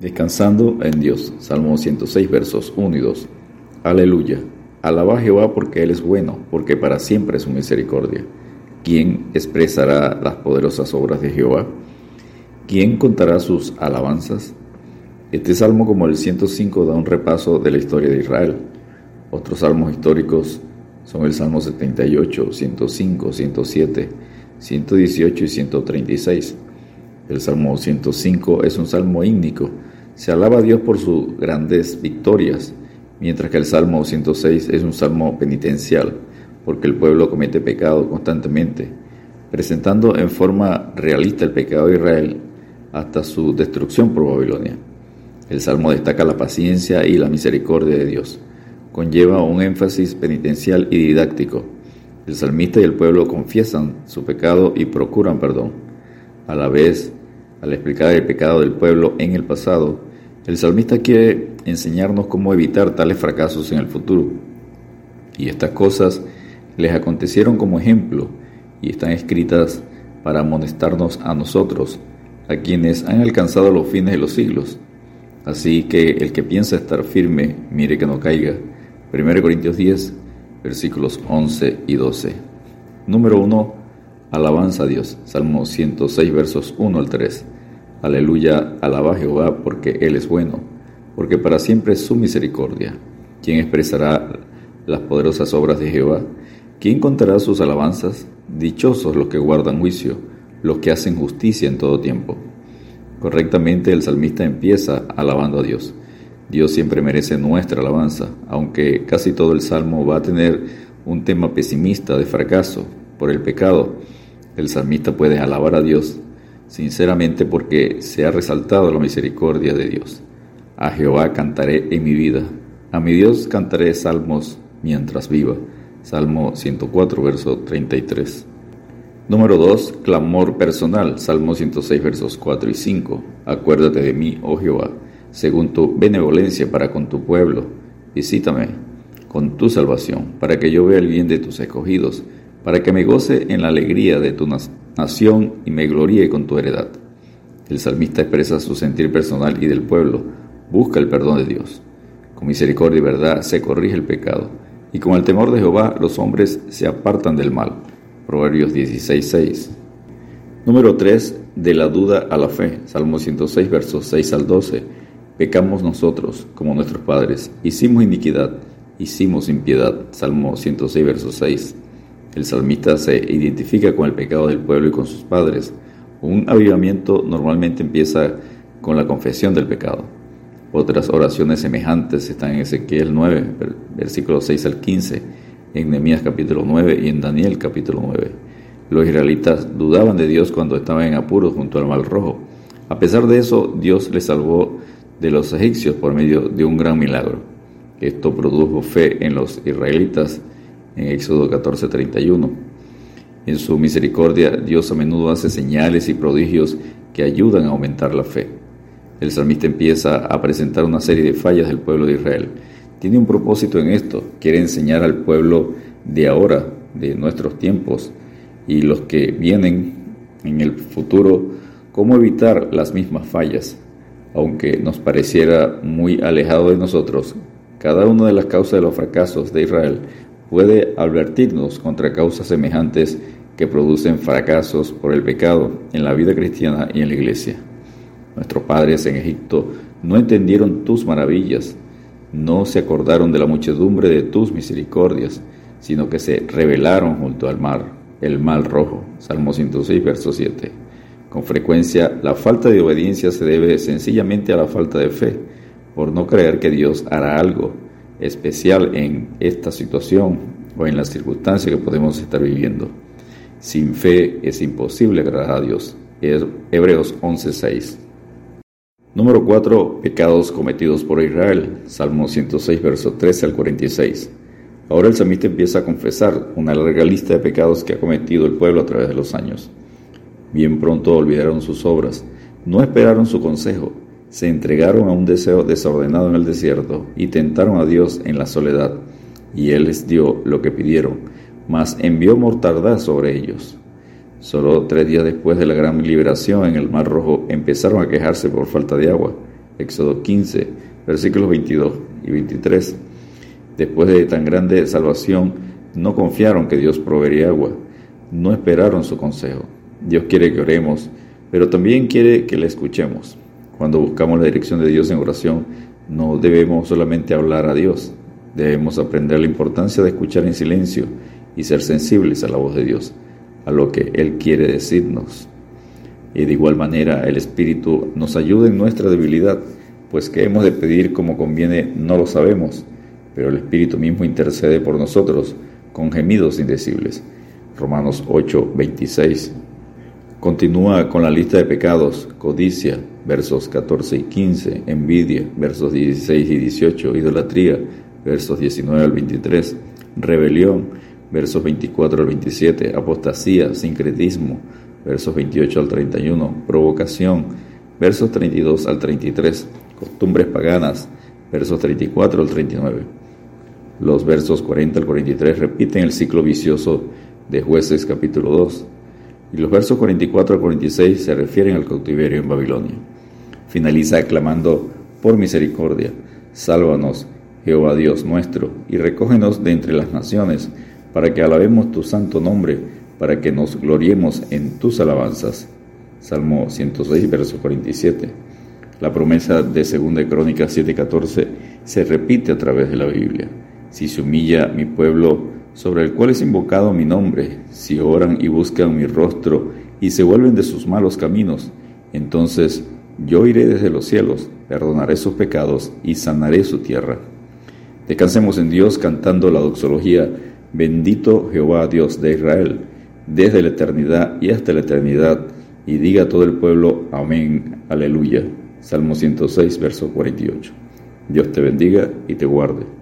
Descansando en Dios. Salmo 106 versos 1 y 2. Aleluya. Alaba a Jehová porque Él es bueno, porque para siempre es su misericordia. ¿Quién expresará las poderosas obras de Jehová? ¿Quién contará sus alabanzas? Este salmo, como el 105, da un repaso de la historia de Israel. Otros salmos históricos son el Salmo 78, 105, 107, 118 y 136. El Salmo 105 es un salmo ígnico se alaba a Dios por sus grandes victorias, mientras que el Salmo 106 es un salmo penitencial, porque el pueblo comete pecado constantemente, presentando en forma realista el pecado de Israel hasta su destrucción por Babilonia. El salmo destaca la paciencia y la misericordia de Dios. Conlleva un énfasis penitencial y didáctico. El salmista y el pueblo confiesan su pecado y procuran perdón. A la vez, al explicar el pecado del pueblo en el pasado, el salmista quiere enseñarnos cómo evitar tales fracasos en el futuro. Y estas cosas les acontecieron como ejemplo y están escritas para amonestarnos a nosotros, a quienes han alcanzado los fines de los siglos. Así que el que piensa estar firme, mire que no caiga. 1 Corintios 10, versículos 11 y 12. Número 1. Alabanza a Dios. Salmo 106, versos 1 al 3. Aleluya, alaba Jehová porque Él es bueno, porque para siempre es su misericordia. ¿Quién expresará las poderosas obras de Jehová? ¿Quién contará sus alabanzas? Dichosos los que guardan juicio, los que hacen justicia en todo tiempo. Correctamente el salmista empieza alabando a Dios. Dios siempre merece nuestra alabanza, aunque casi todo el salmo va a tener un tema pesimista de fracaso por el pecado. El salmista puede alabar a Dios sinceramente porque se ha resaltado la misericordia de Dios. A Jehová cantaré en mi vida, a mi Dios cantaré salmos mientras viva. Salmo 104, verso 33. Número 2. Clamor personal. Salmo 106, versos 4 y 5. Acuérdate de mí, oh Jehová, según tu benevolencia para con tu pueblo. Visítame con tu salvación, para que yo vea el bien de tus escogidos, para que me goce en la alegría de tu nación y me gloríe con tu heredad. El salmista expresa su sentir personal y del pueblo, busca el perdón de Dios. Con misericordia y verdad se corrige el pecado, y con el temor de Jehová los hombres se apartan del mal. Proverbios 16:6. Número 3. De la duda a la fe. Salmo 106, versos 6 al 12. Pecamos nosotros, como nuestros padres, hicimos iniquidad, hicimos impiedad. Salmo 106, versos 6. El salmista se identifica con el pecado del pueblo y con sus padres. Un avivamiento normalmente empieza con la confesión del pecado. Otras oraciones semejantes están en Ezequiel 9, versículos 6 al 15, en Nehemías capítulo 9 y en Daniel capítulo 9. Los israelitas dudaban de Dios cuando estaban en apuros junto al Mar Rojo. A pesar de eso, Dios les salvó de los egipcios por medio de un gran milagro. Esto produjo fe en los israelitas en Éxodo 14:31. En su misericordia, Dios a menudo hace señales y prodigios que ayudan a aumentar la fe. El salmista empieza a presentar una serie de fallas del pueblo de Israel. Tiene un propósito en esto, quiere enseñar al pueblo de ahora, de nuestros tiempos, y los que vienen en el futuro, cómo evitar las mismas fallas. Aunque nos pareciera muy alejado de nosotros, cada una de las causas de los fracasos de Israel puede advertirnos contra causas semejantes que producen fracasos por el pecado en la vida cristiana y en la iglesia. Nuestros padres en Egipto no entendieron tus maravillas, no se acordaron de la muchedumbre de tus misericordias, sino que se rebelaron junto al mar, el mal rojo. Salmo 106, verso 7. Con frecuencia, la falta de obediencia se debe sencillamente a la falta de fe, por no creer que Dios hará algo especial en esta situación o en las circunstancias que podemos estar viviendo. Sin fe es imposible agradar a Dios. Hebreos 11:6. Número 4. Pecados cometidos por Israel. Salmo 106, verso 13 al 46. Ahora el samita empieza a confesar una larga lista de pecados que ha cometido el pueblo a través de los años. Bien pronto olvidaron sus obras, no esperaron su consejo, se entregaron a un deseo desordenado en el desierto y tentaron a Dios en la soledad, y Él les dio lo que pidieron, mas envió mortandad sobre ellos. Solo tres días después de la gran liberación en el Mar Rojo empezaron a quejarse por falta de agua. Éxodo 15, versículos 22 y 23. Después de tan grande salvación, no confiaron que Dios proveería agua, no esperaron su consejo. Dios quiere que oremos, pero también quiere que le escuchemos. Cuando buscamos la dirección de Dios en oración, no debemos solamente hablar a Dios, debemos aprender la importancia de escuchar en silencio y ser sensibles a la voz de Dios, a lo que Él quiere decirnos. Y de igual manera el Espíritu nos ayuda en nuestra debilidad, pues que hemos de pedir como conviene no lo sabemos, pero el Espíritu mismo intercede por nosotros con gemidos indecibles. Romanos 8, 26. Continúa con la lista de pecados, codicia, versos 14 y 15, envidia, versos 16 y 18, idolatría, versos 19 al 23, rebelión, versos 24 al 27, apostasía, sincretismo, versos 28 al 31, provocación, versos 32 al 33, costumbres paganas, versos 34 al 39. Los versos 40 al 43 repiten el ciclo vicioso de jueces capítulo 2 y los versos 44 al 46 se refieren al cautiverio en Babilonia. Finaliza aclamando por misericordia, sálvanos, Jehová Dios nuestro, y recógenos de entre las naciones, para que alabemos tu santo nombre, para que nos gloriemos en tus alabanzas. Salmo 106, verso 47. La promesa de 2 Crónicas 7:14 se repite a través de la Biblia. Si se humilla mi pueblo, sobre el cual es invocado mi nombre, si oran y buscan mi rostro y se vuelven de sus malos caminos, entonces yo iré desde los cielos, perdonaré sus pecados y sanaré su tierra. Descansemos en Dios cantando la doxología, bendito Jehová Dios de Israel, desde la eternidad y hasta la eternidad, y diga todo el pueblo, amén, aleluya. Salmo 106, verso 48. Dios te bendiga y te guarde.